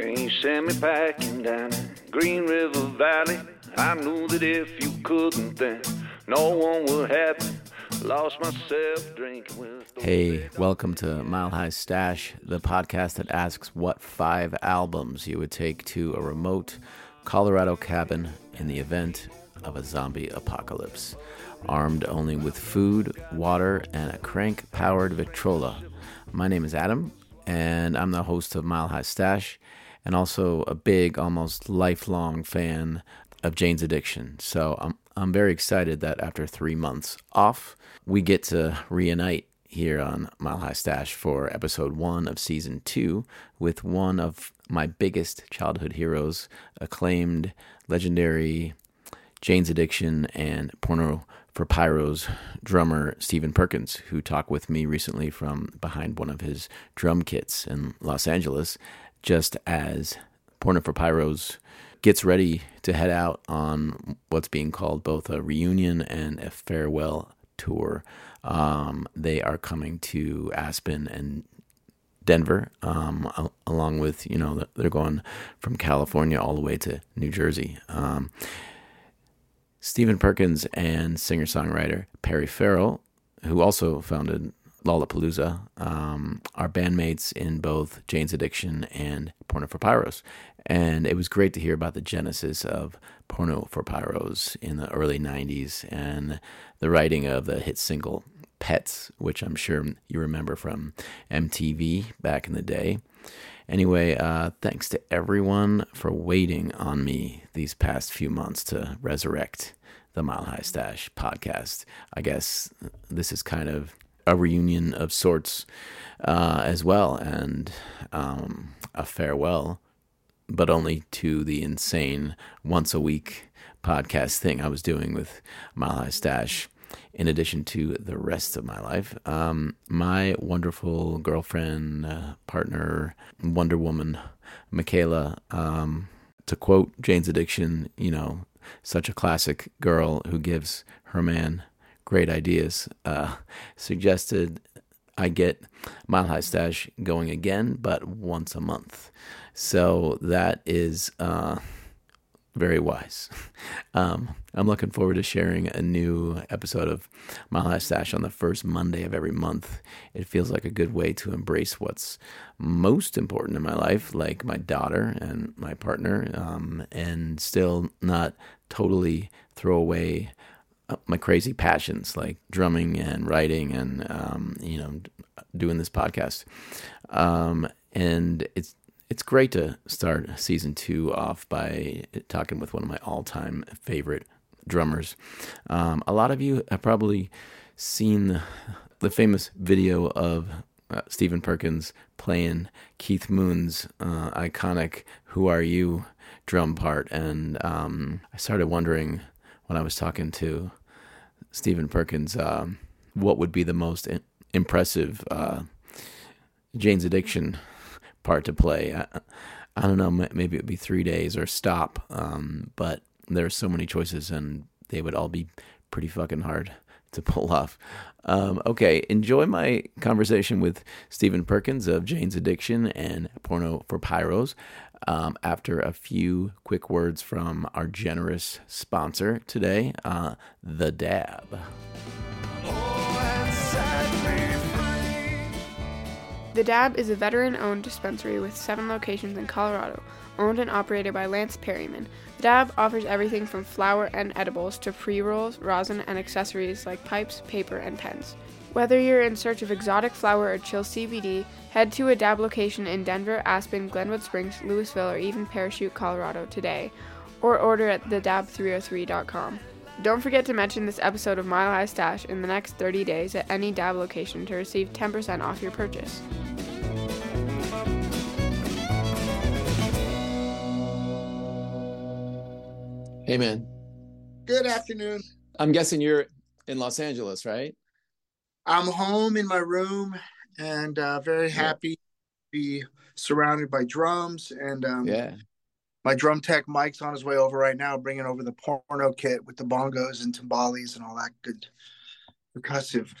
You sent me packing down Green River Valley, I knew that if you couldn't, then no one would happen. Lost myself drinking with. Hey, welcome to Mile High Stash, the podcast that asks what five albums you would take to a remote Colorado cabin in the event of a zombie apocalypse, armed only with food, water, and a crank powered Victrola. My name is Adam, and I'm the host of Mile High Stash, and also a big, almost lifelong fan of Jane's Addiction. So I'm I'm very excited that after three months off, we get to reunite here on Mile High Stash for episode one of season two with one of my biggest childhood heroes, acclaimed, legendary Jane's Addiction and Porno for Pyros drummer Stephen Perkins, who talked with me recently from behind one of his drum kits in Los Angeles, just as Porno for Pyros gets ready to head out on what's being called both a reunion and a farewell tour. Um, they are coming to Aspen and Denver, um, along with, you know, they're going from California all the way to New Jersey. Um, Stephen Perkins and singer songwriter Perry Farrell, who also founded Lollapalooza, um, are bandmates in both Jane's Addiction and Porno for Pyros. And it was great to hear about the genesis of Porno for Pyros in the early 90s and the writing of the hit single Pets, which I'm sure you remember from MTV back in the day. Anyway, uh, thanks to everyone for waiting on me these past few months to resurrect the Mile High Stash podcast. I guess this is kind of a reunion of sorts uh, as well, and um, a farewell, but only to the insane once a week podcast thing I was doing with Mile High Stash in addition to the rest of my life. Um, my wonderful girlfriend, uh, partner, Wonder Woman, Michaela, um, to quote Jane's Addiction, you know, such a classic girl who gives her man great ideas, uh, suggested I get Mile High Stash going again, but once a month. So that is. Uh, very wise. Um, I'm looking forward to sharing a new episode of Mile High Stash on the first Monday of every month. It feels like a good way to embrace what's most important in my life, like my daughter and my partner, um, and still not totally throw away my crazy passions like drumming and writing and um, you know doing this podcast. Um, and it's it's great to start season two off by talking with one of my all time favorite drummers. Um, a lot of you have probably seen the famous video of uh, Stephen Perkins playing Keith Moon's uh, iconic "Who Are You" drum part, and um, I started wondering when I was talking to Stephen Perkins um, what would be the most in- impressive uh, Jane's Addiction part to play. I, I don't know, maybe it'd be three days or stop. Um, but there's so many choices, and they would all be pretty fucking hard to pull off. Um, okay, enjoy my conversation with Stephen Perkins of Jane's Addiction and Porno for Pyros. Um, after a few quick words from our generous sponsor today, uh, The Dab. The Dab is a veteran owned dispensary with seven locations in Colorado, owned and operated by Lance Perryman. The Dab offers everything from flower and edibles to pre rolls, rosin, and accessories like pipes, paper, and pens. Whether you're in search of exotic flower or chill CBD, head to a Dab location in Denver, Aspen, Glenwood Springs, Louisville, or even Parachute, Colorado today, or order at thedab303.com. Don't forget to mention this episode of Mile High Stash in the next 30 days at any Dab location to receive 10% off your purchase. Hey, man. Good afternoon. I'm guessing you're in Los Angeles, right? I'm home in my room and uh, very happy to be surrounded by drums and um, Yeah. My drum tech Mike's on his way over right now, bringing over the porno kit with the bongos and timbales and all that good percussive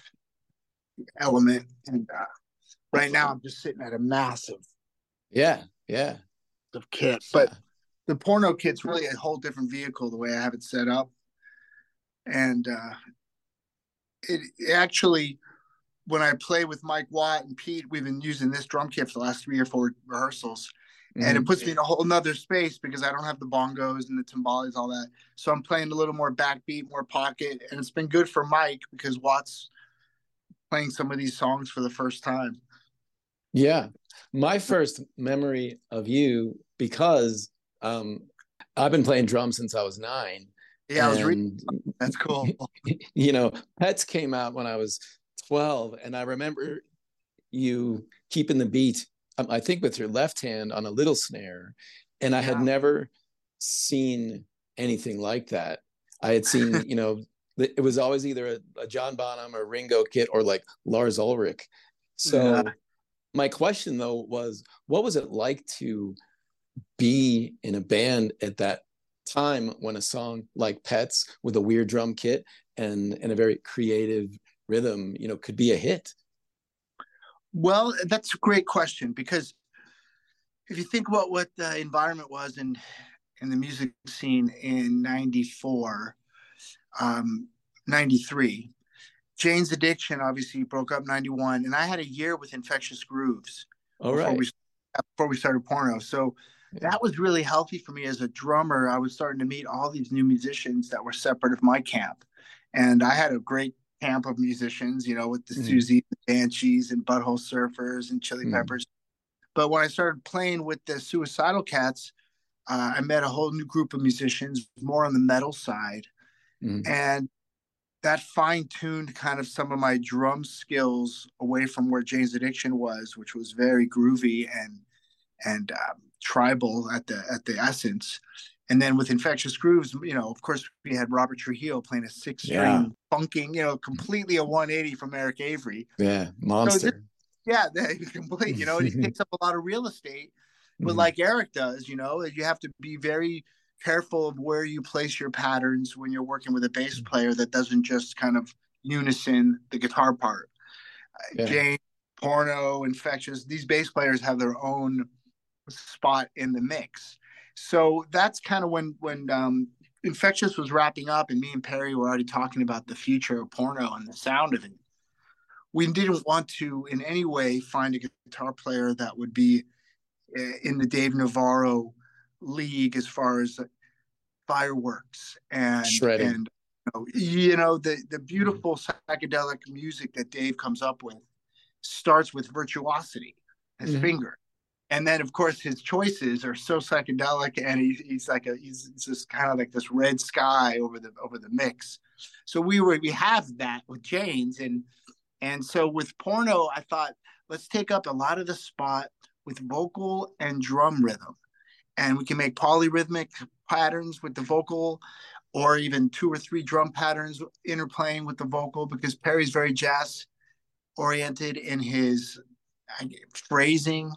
element. And uh, right now, I'm just sitting at a massive Yeah. Yeah. of kit. But the porno kit's really a whole different vehicle the way I have it set up. And uh, it, it actually, when I play with Mike Watt and Pete, we've been using this drum kit for the last three or four rehearsals. Mm-hmm. And it mm-hmm. puts me in a whole nother space because I don't have the bongos and the timbales, all that. So I'm playing a little more backbeat, more pocket. And it's been good for Mike because Watt's playing some of these songs for the first time. Yeah. My first memory of you, because um, I've been playing drums since I was nine. Yeah, I was reading. That's cool. You know, Pets came out when I was 12, and I remember you keeping the beat, um, I think with your left hand on a little snare. And I yeah. had never seen anything like that. I had seen, you know, it was always either a, a, John Bonham or Ringo kit or like Lars Ulrich. So yeah. my question though was, what was it like to be in a band at that time when a song like Pets with a weird drum kit and and a very creative rhythm, you know, could be a hit? Well, that's a great question because if you think about what the environment was in in the music scene in 94 um 93 jane's addiction obviously broke up 91 and i had a year with infectious grooves All before right. we before we started porno so that was really healthy for me as a drummer. I was starting to meet all these new musicians that were separate of my camp. And I had a great camp of musicians, you know, with the mm. The Banshees, and Butthole Surfers and Chili mm. Peppers. But when I started playing with the Suicidal Cats, uh, I met a whole new group of musicians, more on the metal side. Mm. And that fine tuned kind of some of my drum skills away from where Jane's Addiction was, which was very groovy and and um, tribal at the at the essence. And then with Infectious Grooves, you know, of course, we had Robert Trujillo playing a six string, yeah. funking, you know, completely a 180 from Eric Avery. Yeah, monster. So this, yeah, complete. You know, he takes up a lot of real estate, but mm-hmm. like Eric does, you know, you have to be very careful of where you place your patterns when you're working with a bass mm-hmm. player that doesn't just kind of unison the guitar part. Yeah. Jane, Porno, Infectious, these bass players have their own spot in the mix. So that's kind of when when um, Infectious was wrapping up, and me and Perry were already talking about the future of porno and the sound of it. We didn't want to in any way find a guitar player that would be eh, in the Dave Navarro league as far as fireworks and Shredding. and you know, you know the the beautiful psychedelic music that Dave comes up with starts with virtuosity, his mm-hmm. finger and then of course his choices are so psychedelic and he, he's like a he's, just kind of like this red sky over the over the mix. So we were we have that with jane's and and so with porno i thought let's take up a lot of the spot with vocal and drum rhythm. And we can make polyrhythmic patterns with the vocal or even two or three drum patterns interplaying with the vocal because perry's very jazz oriented in his phrasing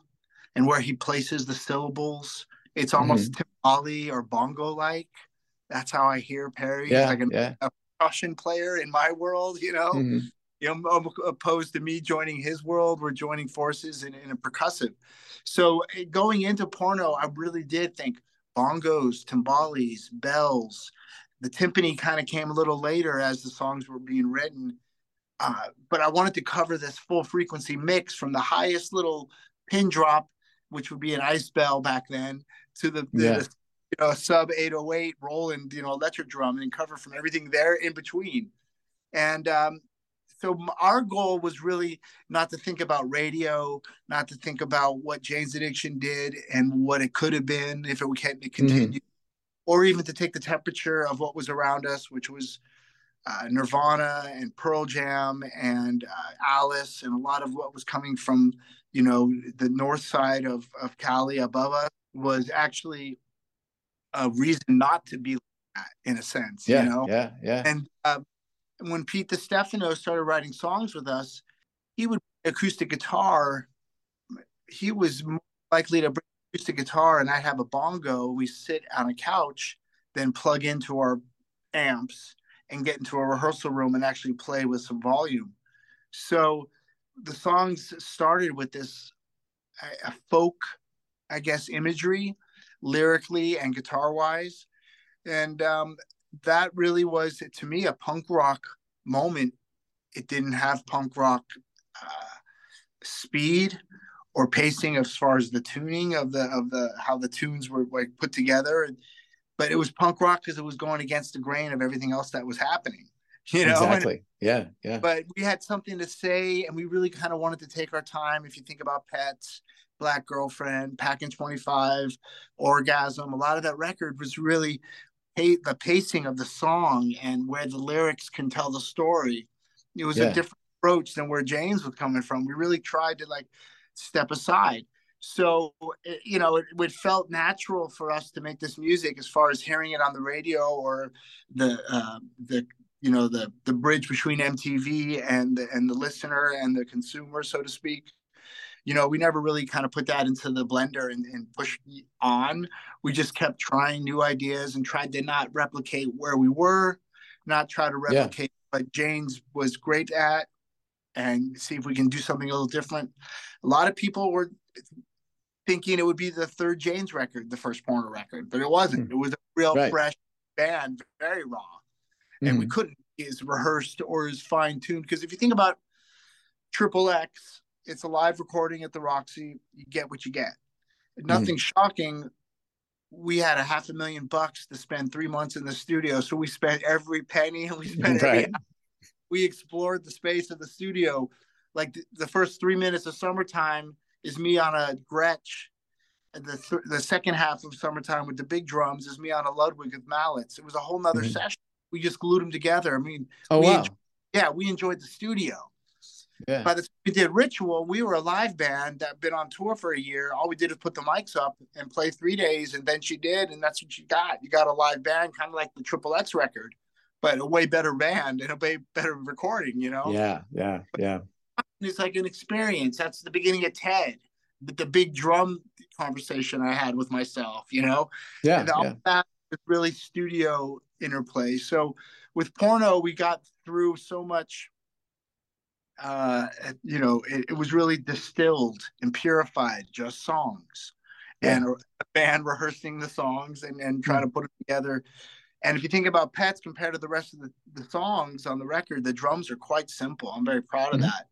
and where he places the syllables. It's almost mm-hmm. timbali or bongo like. That's how I hear Perry. Yeah, like an, yeah. a percussion player in my world, you know. Mm-hmm. You know, opposed to me joining his world, we're joining forces in, in a percussive. So eh, going into porno, I really did think bongos, timbales, bells. The timpani kind of came a little later as the songs were being written. Uh, but I wanted to cover this full frequency mix from the highest little pin drop which would be an ice bell back then, to the, the, yeah. the you know sub 808 rolling you know electric drum and cover from everything there in between. And um, so our goal was really not to think about radio, not to think about what Jane's Addiction did and what it could have been if it had mm-hmm. continued, mm-hmm. or even to take the temperature of what was around us, which was uh, Nirvana and Pearl Jam and uh, Alice and a lot of what was coming from you know, the north side of, of Cali above us was actually a reason not to be like that, in a sense, yeah, you know? Yeah, yeah. And uh, when Pete DiStefano started writing songs with us, he would acoustic guitar. He was more likely to bring acoustic guitar and I'd have a bongo. We sit on a couch, then plug into our amps and get into a rehearsal room and actually play with some volume. So the songs started with this a, folk I guess, imagery, lyrically and guitar wise. And um, that really was, to me, a punk rock moment. It didn't have punk rock uh, speed or pacing as far as the tuning of the of the how the tunes were like put together but it was punk rock because it was going against the grain of everything else that was happening you know exactly and, yeah yeah but we had something to say and we really kind of wanted to take our time if you think about pets black girlfriend packing 25 orgasm a lot of that record was really the pacing of the song and where the lyrics can tell the story it was yeah. a different approach than where jane's was coming from we really tried to like step aside. So, you know, it, it, felt natural for us to make this music as far as hearing it on the radio or the, uh, the, you know, the, the bridge between MTV and the, and the listener and the consumer, so to speak. You know, we never really kind of put that into the blender and, and push on. We just kept trying new ideas and tried to not replicate where we were, not try to replicate yeah. what Jane's was great at, and see if we can do something a little different. A lot of people were thinking it would be the third Jane's record, the first Porno record, but it wasn't. Mm. It was a real right. fresh band, very raw, and mm. we hmm. couldn't be as rehearsed or as fine tuned. Because if you think about Triple X, it's a live recording at the Roxy. You get what you get. Nothing mm. shocking. We had a half a million bucks to spend three months in the studio, so we spent every penny and we spent right. we explored the space of the studio. Like the, the first three minutes of summertime is me on a Gretsch. And the, th- the second half of summertime with the big drums is me on a Ludwig with mallets. It was a whole nother mm-hmm. session. We just glued them together. I mean, oh wow, enjoyed, yeah, we enjoyed the studio. Yeah. By the time we did Ritual, we were a live band that been on tour for a year. All we did was put the mics up and play three days, and then she did, and that's what you got. You got a live band, kind of like the Triple X record but a way better band and a way better recording, you know? Yeah, yeah, yeah. It's like an experience. That's the beginning of TED, the, the big drum conversation I had with myself, you know? Yeah. And all yeah. that is really studio interplay. So with porno, we got through so much. Uh, you know, it, it was really distilled and purified, just songs, yeah. and a band rehearsing the songs and, and trying mm-hmm. to put it together and if you think about Pets compared to the rest of the, the songs on the record, the drums are quite simple. I'm very proud of mm-hmm. that.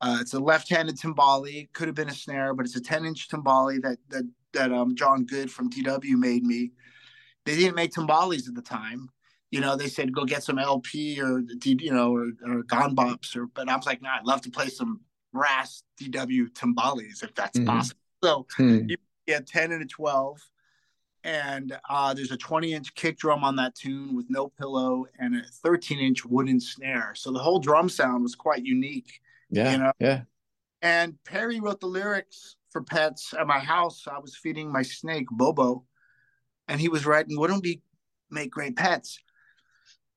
Uh, it's a left-handed timbali. Could have been a snare, but it's a 10-inch timbali that that that um, John Good from DW made me. They didn't make timbalis at the time. You know, they said go get some LP or you know or, or Gon Bops or. But I was like, nah, I'd love to play some brass DW timbalis if that's mm-hmm. possible. So mm-hmm. you get 10 and a 12 and uh, there's a 20 inch kick drum on that tune with no pillow and a 13 inch wooden snare. So the whole drum sound was quite unique. Yeah. You know? Yeah. And Perry wrote the lyrics for Pets at my house. I was feeding my snake, Bobo, and he was writing, Wouldn't we make great pets?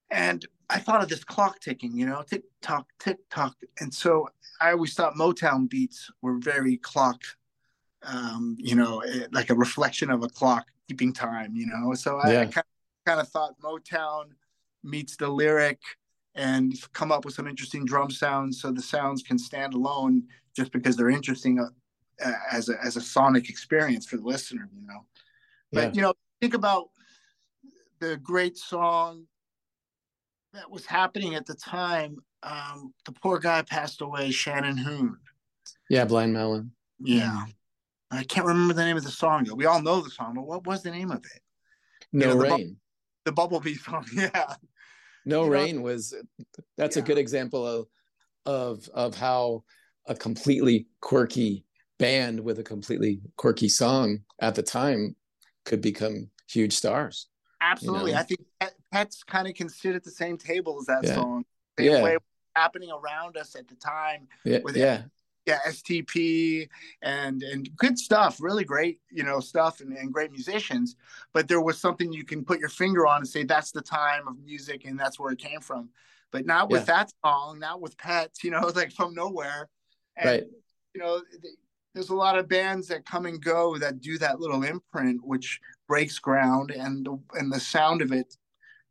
And I thought of this clock ticking, you know, tick tock, tick tock. And so I always thought Motown beats were very clock, um, you know, eh, like a reflection of a clock keeping time, you know. So I, yeah. I kind, of, kind of thought Motown meets the lyric and come up with some interesting drum sounds so the sounds can stand alone just because they're interesting uh, as a as a sonic experience for the listener, you know. But yeah. you know, think about the great song that was happening at the time. Um, the poor guy passed away, Shannon Hoon. Yeah, Blind Melon. Yeah. I can't remember the name of the song. We all know the song, but what was the name of it? No you know, rain. The, bu- the Bumblebee song, yeah. No you rain know? was. That's yeah. a good example of of of how a completely quirky band with a completely quirky song at the time could become huge stars. Absolutely, you know? I think Pets kind of can sit at the same table as that yeah. song. Same yeah. way happening around us at the time. Yeah, yeah yeah stp and and good stuff really great you know stuff and, and great musicians but there was something you can put your finger on and say that's the time of music and that's where it came from but not with yeah. that song not with pets you know like from nowhere and, right you know there's a lot of bands that come and go that do that little imprint which breaks ground and the, and the sound of it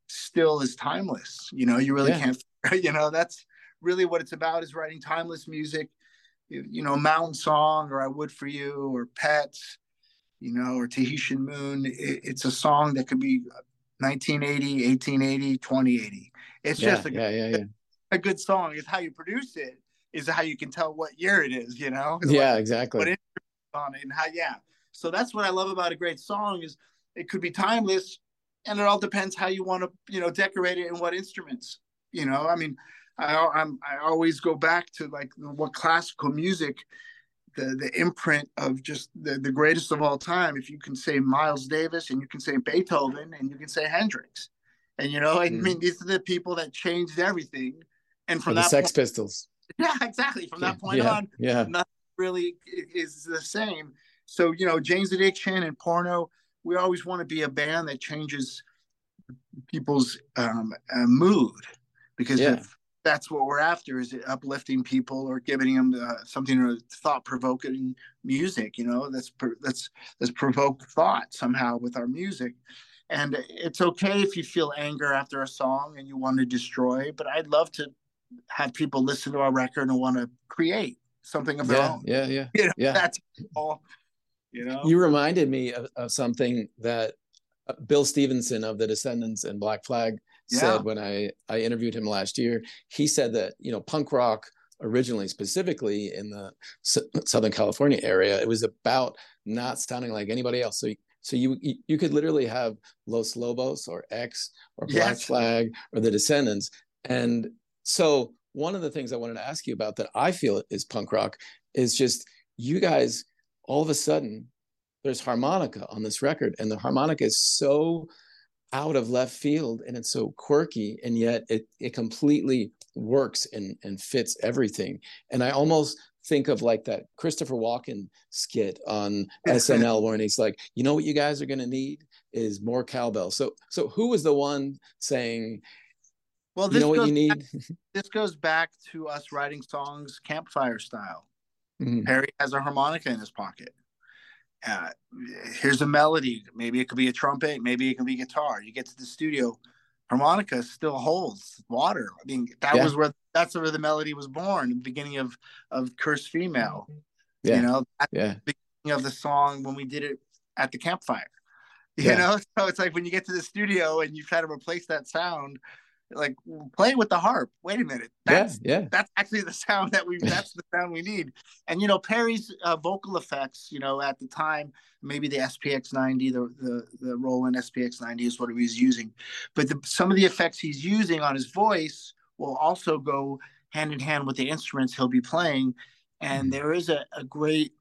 still is timeless you know you really yeah. can't you know that's really what it's about is writing timeless music you know, Mountain Song or I Would for You or Pets. you know, or Tahitian Moon. It, it's a song that could be 1980, 1880, 2080. It's yeah, just a, yeah, yeah, yeah. a good song. It's how you produce it, is how you can tell what year it is, you know? It's yeah, like, exactly. What on it and how, yeah. So that's what I love about a great song is it could be timeless and it all depends how you want to, you know, decorate it and what instruments, you know, I mean, I, I'm, I always go back to like what classical music the the imprint of just the, the greatest of all time. If you can say Miles Davis and you can say Beethoven and you can say Hendrix, and you know, I mm. mean, these are the people that changed everything. And from the that Sex point, Pistols. Yeah, exactly. From that point yeah, on, yeah, nothing really is the same. So you know, Jane's Addiction and Porno, we always want to be a band that changes people's um, uh, mood because yeah. if that's what we're after is uplifting people or giving them uh, something or thought provoking music you know that's that's that's provoke thought somehow with our music and it's okay if you feel anger after a song and you want to destroy but i'd love to have people listen to our record and want to create something of their yeah, own yeah yeah you know, yeah that's all you know you reminded me of, of something that uh, bill stevenson of the Descendents and black flag Yeah. said when I I interviewed him last year. He said that you know punk rock originally, specifically in the S- Southern California area, it was about not sounding like anybody else. So so you you, you could literally have Los Lobos or X or Black Yes. Flag or the Descendents, and so one of the things I wanted to ask you about that I feel is punk rock is just you guys all of a sudden there's harmonica on this record and the harmonica is so out of left field and it's so quirky and yet it it completely works and and fits everything. And i almost think of like that christopher walken skit on snl where he's like you know what you guys are going to need is more cowbell. So so who was the one saying well you this know what goes you back, this goes back to us writing songs campfire style Mhm. Perry has a harmonica in his pocket. Uh, here's a melody. Maybe it could be a trumpet. Maybe it can be guitar. You get to the studio, harmonica still holds water. I mean, that Yeah. was where that's where the melody was born. The beginning of of Cursed Female. yeah You know, yeah the beginning of the song when we did it at the campfire. You Yeah. know, so it's like when you get to the studio and you try to replace that sound, like play with the harp. Wait a minute, that's yeah. yeah that's actually the sound that we that's the sound we need. And you know perry's uh, vocal effects you know at the time maybe the spx 90 the the, the roland spx 90 is what he was using. But the, some of the effects he's using on his voice will also go hand in hand with the instruments he'll be playing. And Mhm. there is a, a great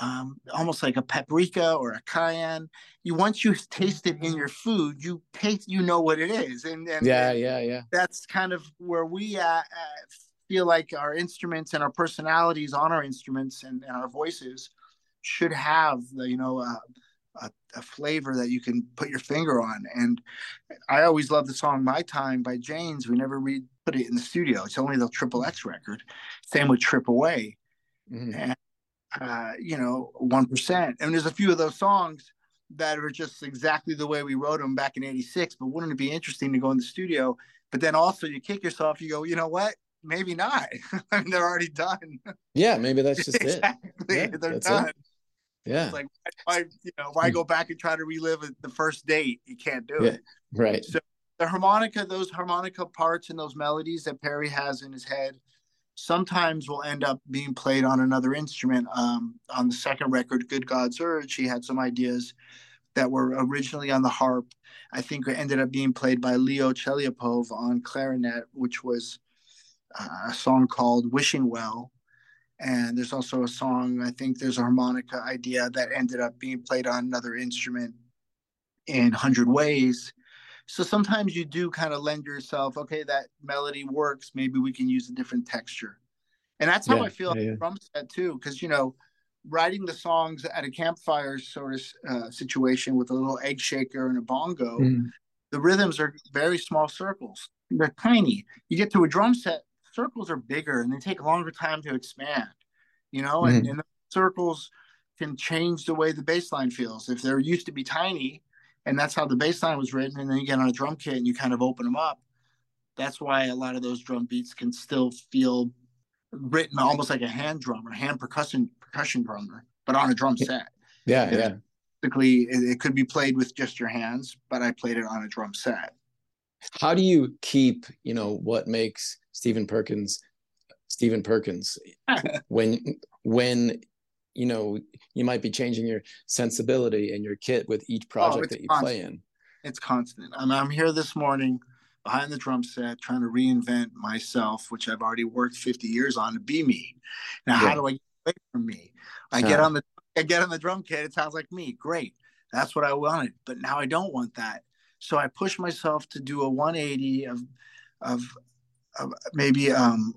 um, almost like a paprika or a cayenne. You once you taste it in your food you taste you know what it is. And, and yeah yeah yeah. that's kind of where we uh, uh, feel like our instruments and our personalities on our instruments and, and our voices should have the you know uh, a, a flavor that you can put your finger on. And i always love the song my time by janes. We never re- put it in the studio. It's only the triple x record. Same with trip away. Mhm. and uh, you know one percent. And there's a few of those songs that are just exactly the way we wrote them back in 86 but wouldn't it be interesting to go in the studio? But then also you kick yourself you go you know what? Maybe not. I mean, they're already done. Yeah maybe that's just it. Exactly. Yeah, they're done it. yeah. It's like why you know why go back and try to relive it- the first date? You can't do Yeah. it. right. So- the harmonica those harmonica parts and those melodies that perry has in his head sometimes will end up being played on another instrument. Um, on the second record good god's urge he had some ideas that were originally on the harp. I think ended up being played by leo chelyapov on clarinet which was uh, a song called wishing well. And there's also a song i think there's a harmonica idea that ended up being played on another instrument in 100 ways so sometimes you do kind of lend yourself okay that melody works. Maybe we can use a different texture. And that's how Yeah, i feel yeah, yeah. drum set too because you know writing the songs at a campfire sort of uh, situation with a little egg shaker and a bongo Mhm. the rhythms are very small circles. They're tiny. You get to a drum set circles are bigger and they take a longer time to expand you know and, and the circles can change the way the bass line feels. If they're used to be tiny and that's how the bass line was written and then you get on a drum kit and you kind of open them up that's why a lot of those drum beats can still feel written almost like a hand drum or hand percussion percussion drummer but on a drum set yeah Yeah. basically it, it could be played with just your hands, but I played it on a drum set. How do you keep, you know, what makes Stephen Perkins Stephen Perkins when when you know you might be changing your sensibility and your kit with each oh, project oh, that you constant. play in. It's constant. I'm, I'm here this morning behind the drum set trying to reinvent myself which i've already worked 50 years on to be me. Now yeah. how do i get away from me? I get on the i get on the drum kit it sounds like me. Great. That's what i wanted but now i don't want that. So i push myself to do a 180 of of, of maybe um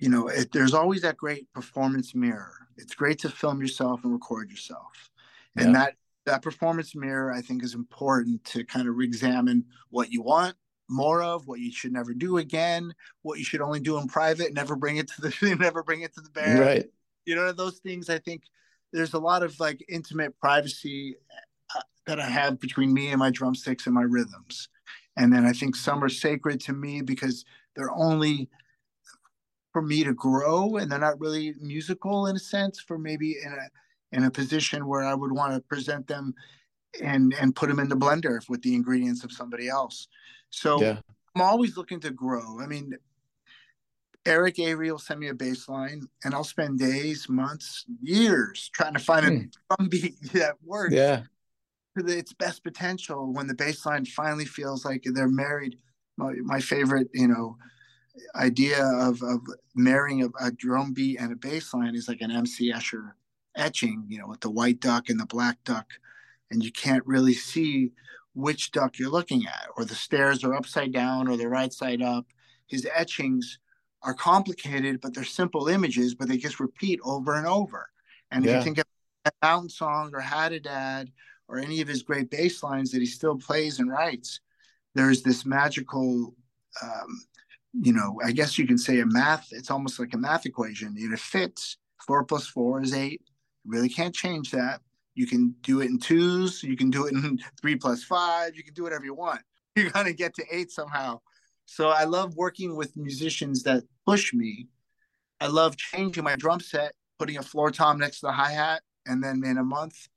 you know, it, there's always that great performance mirror. It's great to film yourself and record yourself, yeah. and that that performance mirror I think is important to kind of re-examine what you want more of, what you should never do again, what you should only do in private, never bring it to the never bring it to the band. Right. You know those things. I think there's a lot of like intimate privacy uh, that I have between me and my drumsticks and my rhythms. And then I think some are sacred to me because they're only for me to grow and they're not really musical in a sense for maybe in a in a position where I would want to present them and and put them in the blender with the ingredients of somebody else. So yeah. I'm always looking to grow. I mean, Eric Avery will send me a bass line and I'll spend days, months, years trying to find a mm. drum beat that works. Yeah. To the, its best potential when the bass line finally feels like they're married. My, my favorite, you know, idea of, of marrying a, a drum beat and a bass line is like an MC Escher etching, you know, with the white duck and the black duck, and you can't really see which duck you're looking at, or the stairs are upside down or the right side up. His etchings are complicated, but they're simple images, but they just repeat over and over. And yeah. if you think of a mountain song or Had a Dad or any of his great bass lines that he still plays and writes, there's this magical um, you know, I guess you can say a math, it's almost like a math equation. It fits. Four plus four is eight. You really can't change that. You can do it in twos. You can do it in three plus five. You can do whatever you want. You're going to get to eight somehow. So I love working with musicians that push me. I love changing my drum set, putting a floor tom next to the hi hat, and then in a month,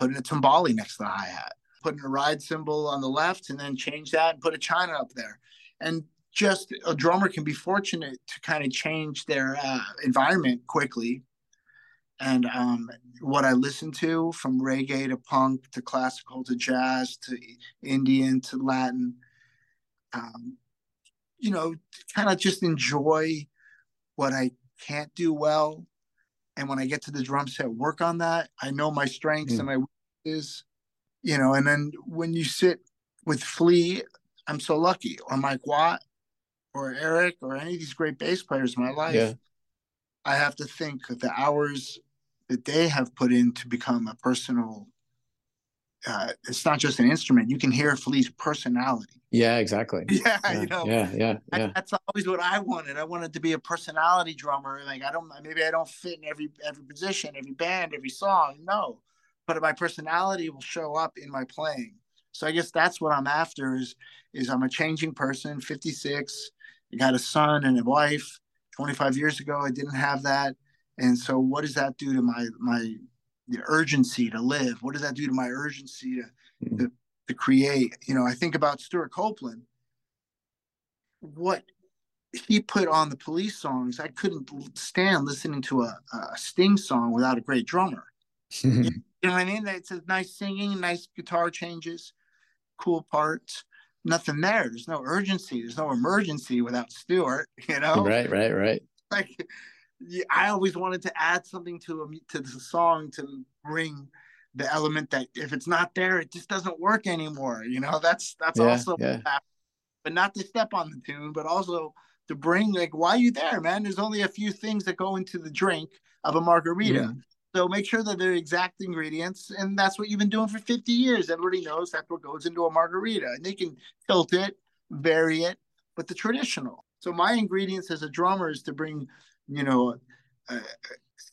putting a timbale next to the hi hat, putting a ride cymbal on the left, and then change that and put a china up there. And just a drummer can be fortunate to kind of change their uh, environment quickly. And um, what I listen to from reggae to punk to classical to jazz to Indian to Latin, um, you know, kind of just enjoy what I can't do well. And when I get to the drum set, work on that. I know my strengths mm. and my weaknesses, you know. And then when you sit with Flea, I'm so lucky, or Mike Watt, or Eric or any of these great bass players in my life, yeah. I have to think of the hours that they have put in to become a personal. Uh, it's not just an instrument. You can hear Flea's personality. Yeah, exactly. Yeah, yeah you know. Yeah, yeah, yeah. I, that's always what I wanted. I wanted to be a personality drummer. Like I don't, maybe I don't fit in every every position, every band, every song. No, but my personality will show up in my playing. So I guess that's what I'm after. Is is I'm a changing person. 56 I got a son and a wife. 25 years ago, I didn't have that. And so, what does that do to my my the urgency to live? What does that do to my urgency to mm-hmm. to, to create? You know, I think about Stewart Copeland. What he put on the police songs, I couldn't stand listening to a, a Sting song without a great drummer. you know what I mean? It's a nice singing, nice guitar changes, cool parts nothing there. There's no urgency. There's no emergency without Stewart. You know. Right. Right. Right. Like, I always wanted to add something to to the song to bring the element that if it's not there, it just doesn't work anymore. You know, that's that's yeah, also, yeah. but not to step on the tune, but also to bring like, why are you there, man? There's only a few things that go into the drink of a margarita. Mm. So make sure that they're exact ingredients, and that's what you've been doing for 50 years. Everybody knows that's what goes into a margarita, and they can tilt it, vary it, but the traditional. So my ingredients as a drummer is to bring, you know, uh,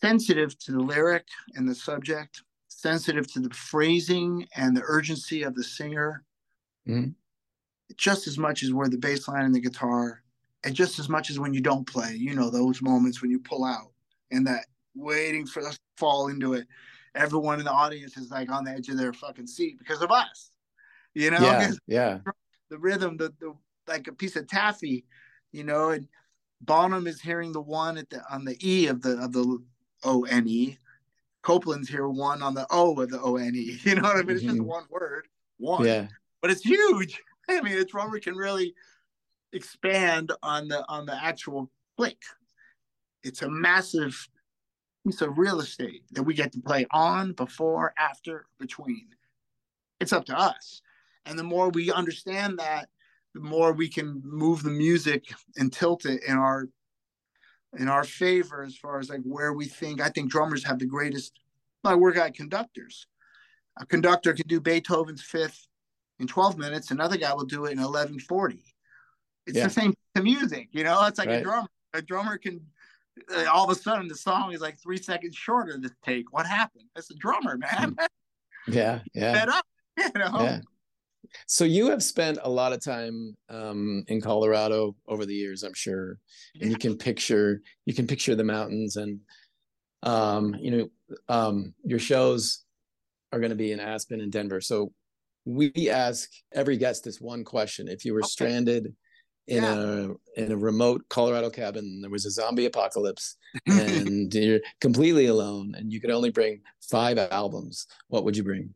sensitive to the lyric and the subject, sensitive to the phrasing and the urgency of the singer, mm-hmm. just as much as where the bass line and the guitar, and just as much as when you don't play. You know those moments when you pull out and that waiting for us to fall into it. everyone in the audience is like on the edge of their fucking seat because of us. You know, yeah, yeah. The rhythm, the the like a piece of taffy, you know, and Bonham is hearing the one at the on the E of the of the O N E. Copeland's here one on the O of the O N E. You know what I mean? It's just mm-hmm. one word, one. Yeah. But it's huge. I mean, a drummer can really expand on the on the actual click. It's a massive piece of real estate that we get to play on, before, after, between. It's up to us. And the more we understand that, the more we can move the music and tilt it in our in our favor as far as like where we think I think drummers have the greatest my work at conductors. A conductor can do Beethoven's fifth in 12 minutes, another guy will do it in 1140. It's yeah. the same to music, you know, it's like right. a drummer. A drummer can all of a sudden the song is like three seconds shorter than take. What happened? That's a drummer, man. Yeah, yeah. Fed Up, you know? Yeah. So you have spent a lot of time um, in Colorado over the years, I'm sure, and yeah. you can picture you can picture the mountains, and um, you know um, your shows are going to be in Aspen and Denver. So we ask every guest this one question: If you were okay. stranded in yeah. a in a remote Colorado cabin, there was a zombie apocalypse, and you're completely alone, and you could only bring five albums, what would you bring?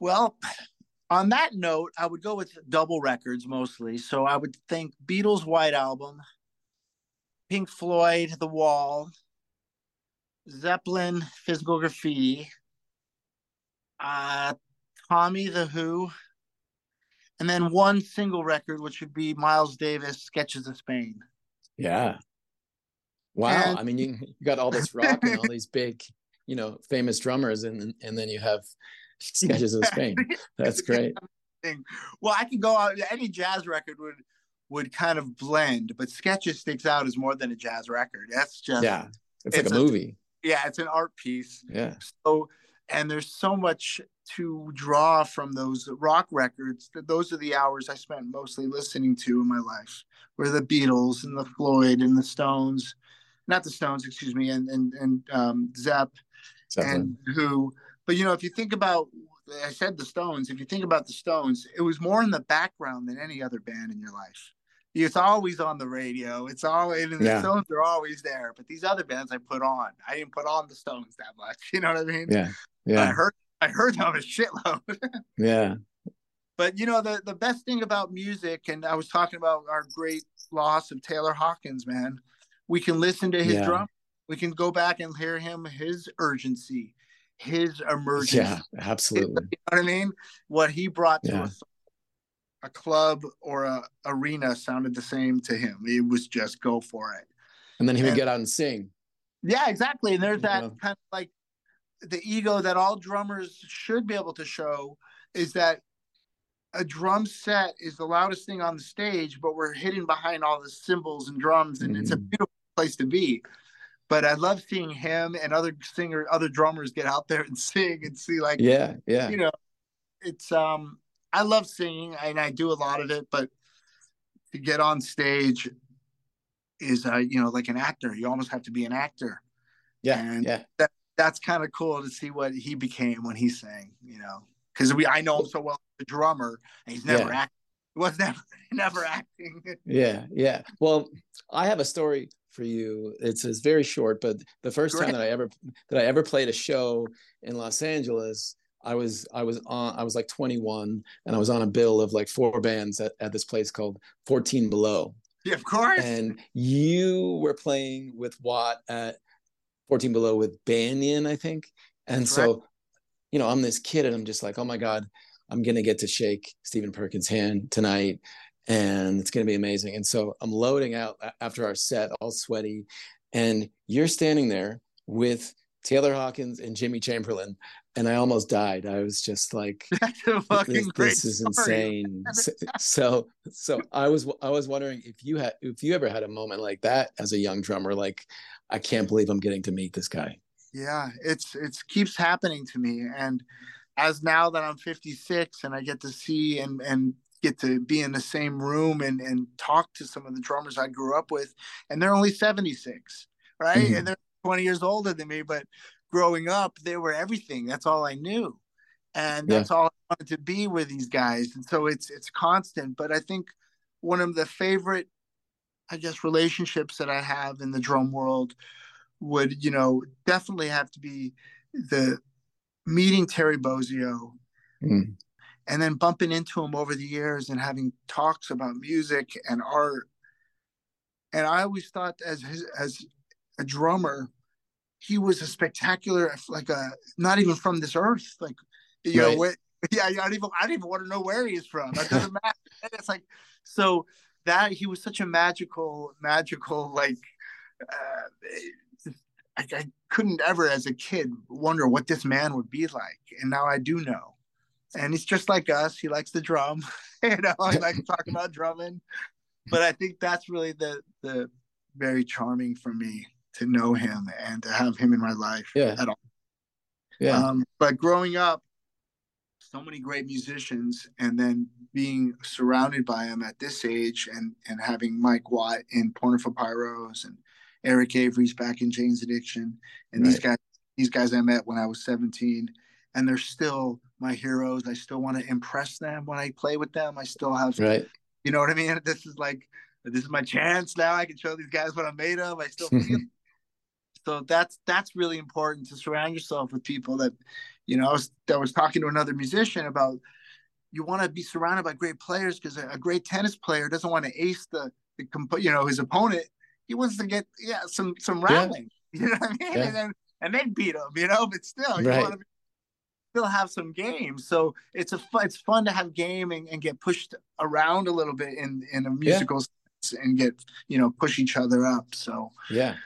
Well, on that note, I would go with double records mostly. So I would think Beatles White Album, Pink Floyd The Wall, Zeppelin Physical Graffiti, uh, Tommy the Who, and then one single record, which would be Miles Davis Sketches of Spain. Yeah. Wow. And... I mean, you, you got all this rock and all these big, you know, famous drummers, and and then you have sketches of Spain. That's great. Well, I can go out. Any jazz record would would kind of blend, but sketches sticks out as more than a jazz record. That's just yeah. It's, it's like a, a movie. Yeah, it's an art piece. Yeah. So, and there's so much to draw from those rock records. That those are the hours I spent mostly listening to in my life. Were the Beatles and the Floyd and the Stones, not the Stones, excuse me, and and and um, Zepp, and who but you know, if you think about, I said the Stones. If you think about the Stones, it was more in the background than any other band in your life. It's always on the radio. It's always and the yeah. Stones are always there. But these other bands I put on, I didn't put on the Stones that much. You know what I mean? Yeah, yeah. I heard, I heard them a shitload. yeah. But you know the the best thing about music, and I was talking about our great loss of Taylor Hawkins, man. We can listen to his yeah. drum. We can go back and hear him, his urgency, his emergence. Yeah, absolutely. You know what I mean? What he brought to yeah. a, a club or a arena sounded the same to him. It was just go for it. And then he would get out and sing. Yeah, exactly. And there's that kind of like the ego that all drummers should be able to show is that a drum set is the loudest thing on the stage, but we're hidden behind all the cymbals and drums, and mm-hmm. it's a mm-hmm. beautiful place to be but I love seeing him and other singer, other drummers get out there and sing and see like, yeah, yeah, you know, it's um, I love singing and I do a lot of it, but to get on stage is uh, you know, like an actor. You almost have to be an actor. Yeah, and yeah. That, that's kind of cool to see what he became when he sang. You know, because we I know him so well, the drummer, and he's never yeah. acting. He was never never acting. yeah, yeah. Well, I have a story for you. It's, it's very short, but the first Great. time that I ever that I ever played a show in Los Angeles, I was I was on I was like 21 and I was on a bill of like four bands at, at this place called 14 Below. Yeah, of course. And you were playing with Watt at 14 Below with Banyan, I think. And so, you know, I'm this kid and I'm just like, oh my God, I'm gonna get to shake Stephen Perkins' hand tonight and it's going to be amazing. And so I'm loading out after our set, all sweaty, and you're standing there with Taylor Hawkins and Jimmy Chamberlin. and I almost died. I was just like, this, this, is insane." so, so I was I was wondering if you had if you ever had a moment like that as a young drummer, like, I can't believe I'm getting to meet this guy. Yeah, it's it's keeps happening to me, and as now that I'm 56 and I get to see and and get to be in the same room and, and talk to some of the drummers I grew up with, and they're only 76, right? Mm-hmm. And they're 20 years older than me, but growing up, they were everything. That's all I knew. And that's yeah. all I wanted to be with these guys. And so it's it's constant. But I think one of the favorite, I guess, relationships that I have in the drum world would, you know, definitely have to be the meeting Terry Bozzio mm. and then bumping into him over the years and having talks about music and art. And I always thought as his, as a drummer, he was a spectacular, like a not even from this earth. Like, you right. know, what, yeah, I don't even I don't even want to know where he's from. It doesn't matter. It's like so that he was such a magical, magical like. Uh, I, I couldn't ever, as a kid, wonder what this man would be like, and now I do know. And he's just like us. He likes the drum. you know, I like to talk about drumming. But I think that's really the the very charming for me to know him and to have him in my life yeah. at all. Yeah. Um, but growing up, so many great musicians, and then being surrounded by them at this age, and and having Mike Watt in Porno for Pyros and Eric Avery's back in Jane's Addiction, and right. these guys, these guys I met when I was 17, and they're still my heroes. I still want to impress them when I play with them. I still have, right. You know what I mean? This is like, this is my chance now. I can show these guys what I'm made of. I still feel. So that's that's really important to surround yourself with people that, you know. I was I was talking to another musician about you want to be surrounded by great players because a, a, great tennis player doesn't want to ace the, the you know his opponent he wants to get yeah some some rallying. Yeah. You know what I mean? Yeah. And then and then beat him. You know, but still, you right. want to still have some game. So it's a fun, it's fun to have game and, and get pushed around a little bit in in a musical yeah. sense and get you know push each other up. So yeah,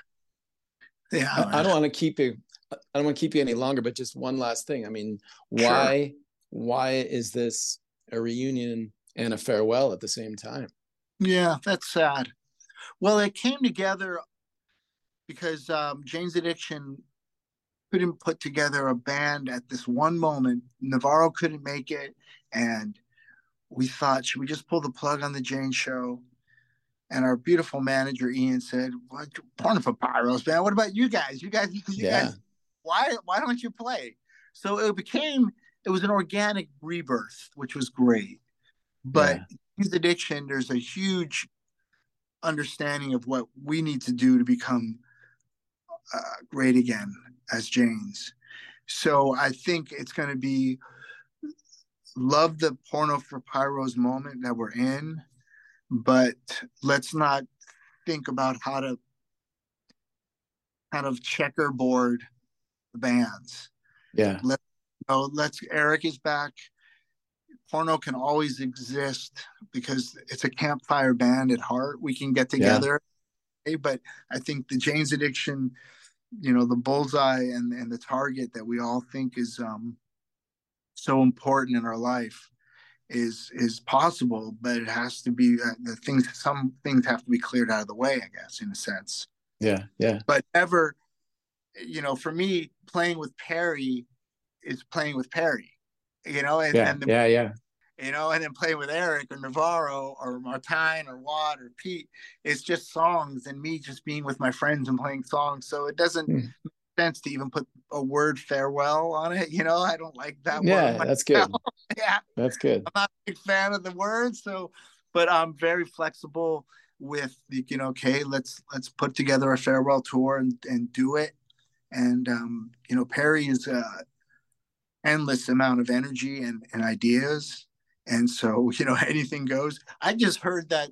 yeah. I, I don't want to keep you. I don't want to keep you any longer, but just one last thing. I mean, why sure. why is this a reunion and a farewell at the same time? Yeah, that's sad. Well, it came together because um, Jane's Addiction couldn't put together a band at this one moment. Navarro couldn't make it, and we thought, should we just pull the plug on the Jane show? And our beautiful manager Ian said, "What porn for pyros, man? What about you guys? You guys, you yeah. guys, why why don't you play?" So it became it was an organic rebirth, which was great. But yeah. his addiction, there's a huge understanding of what we need to do to become uh, great again as Janes. So I think it's going to be love the porno for pyros moment that we're in, but let's not think about how to kind of checkerboard the bands. Yeah. Let, you know, let's Eric is back porno can always exist because it's a campfire band at heart. We can get together, yeah. but I think the Jane's Addiction, you know, the bullseye and and the target that we all think is um, so important in our life is is possible, but it has to be uh, the things. Some things have to be cleared out of the way, I guess, in a sense. Yeah, yeah. But ever, you know, for me, playing with Perry is playing with Perry you know, and, yeah, and the, yeah, yeah, you know, and then playing with Eric or Navarro or Martine or Watt or Pete. It's just songs and me just being with my friends and playing songs. So it doesn't mm. Sense to even put a word farewell on it. You know, I don't like that one. yeah, that's good. yeah. That's good. I'm not a big fan of the word. So, but I'm very flexible with the, you know, okay, let's, let's put together a farewell tour and, and do it. And, um, you know, Perry is, uh, endless amount of energy and, and ideas. And so, you know, anything goes. I just heard that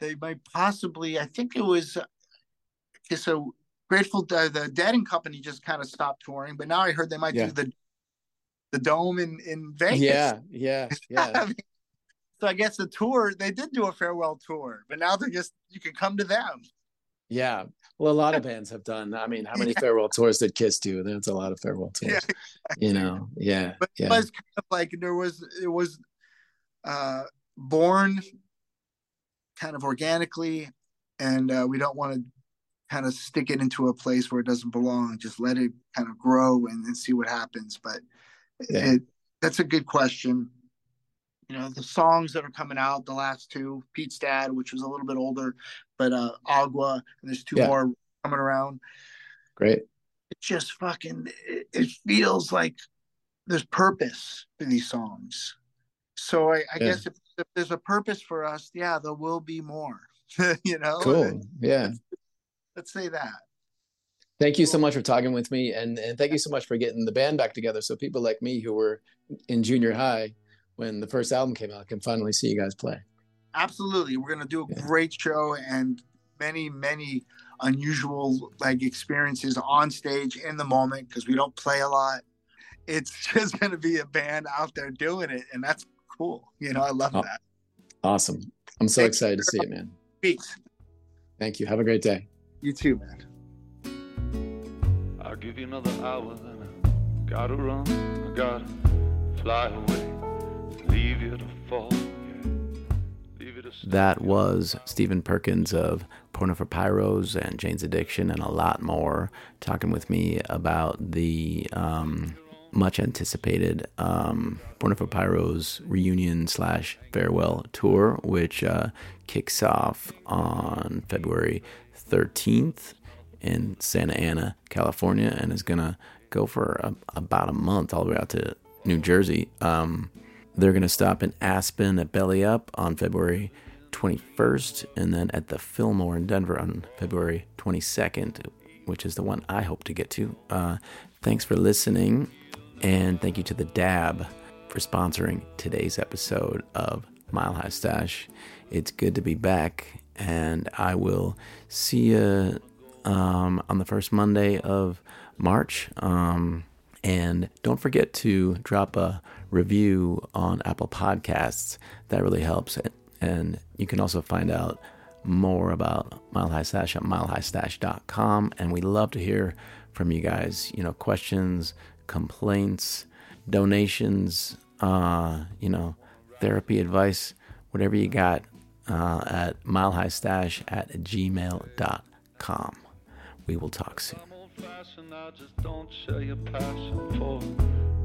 they might possibly, I think it was, okay, so Grateful, uh, the Dead and Company just kind of stopped touring, but now I heard they might yeah. do the the dome in in Vegas. Yeah, yeah, yeah. I mean, so I guess the tour they did do a farewell tour, but now they're just you can come to them. Yeah, well, a lot of bands have done. I mean, how many yeah. farewell tours did Kiss do? That's a lot of farewell tours. Yeah, exactly. You know, yeah, but yeah. it was kind of like there was it was uh, born kind of organically, and uh, we don't want to kind of stick it into a place where it doesn't belong. Just let it kind of grow and, and see what happens. But yeah. it, that's a good question. You know, the songs that are coming out, the last two, Pete's Dad, which was a little bit older, but uh Agua, and there's two yeah. more coming around. Great. It's just fucking it feels like there's purpose to these songs. So I, I yeah. guess if, if, there's a purpose for us, yeah, there will be more. you know, cool. Yeah, let's, say that. Thank you so much for talking with me, and and thank you so much for getting the band back together, so people like me who were in junior high when the first album came out can finally see you guys play. Absolutely, we're gonna do a yeah. great show and many many unusual like experiences on stage in the moment because we don't play a lot. It's just gonna be a band out there doing it, and that's cool. You know, I love oh, that. Awesome! I'm so excited to see it, man. Peace. Thank you. Have a great day. You too, man. I'll give you another hour, then I gotta run. I gotta fly away, leave you to fall. That was Stephen Perkins of Porno for Pyros and Jane's Addiction and a lot more, talking with me about the um, much anticipated um, Porno for Pyros reunion slash farewell tour, which uh, kicks off on February 13th in Santa Ana, California, and is going to go for a, about a month all the way out to New Jersey. Um, they're going to stop in Aspen at Belly Up on February 21st, and then at the Fillmore in Denver on February 22nd, which is the one I hope to get to. Uh, thanks for listening, and thank you to the DAB for sponsoring today's episode of Mile High Stash. It's good to be back, and I will see you um, on the first Monday of March. Um, and don't forget to drop a review on Apple Podcasts. That really helps. And you can also find out more about Mile High Stash at milehighstash.com. And we love to hear from you guys. You know, questions, complaints, donations, uh, you know, therapy advice, whatever you got uh, at milehighstash at gmail.com. We will talk soon.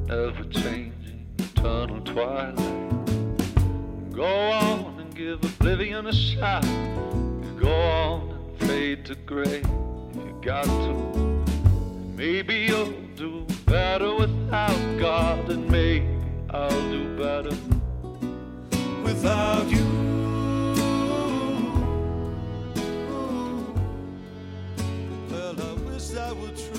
ever changing eternal twilight. Go on and give oblivion a shot. Go on and fade to gray if you got to. Maybe you'll do better without God, and maybe I'll do better without you. I will true,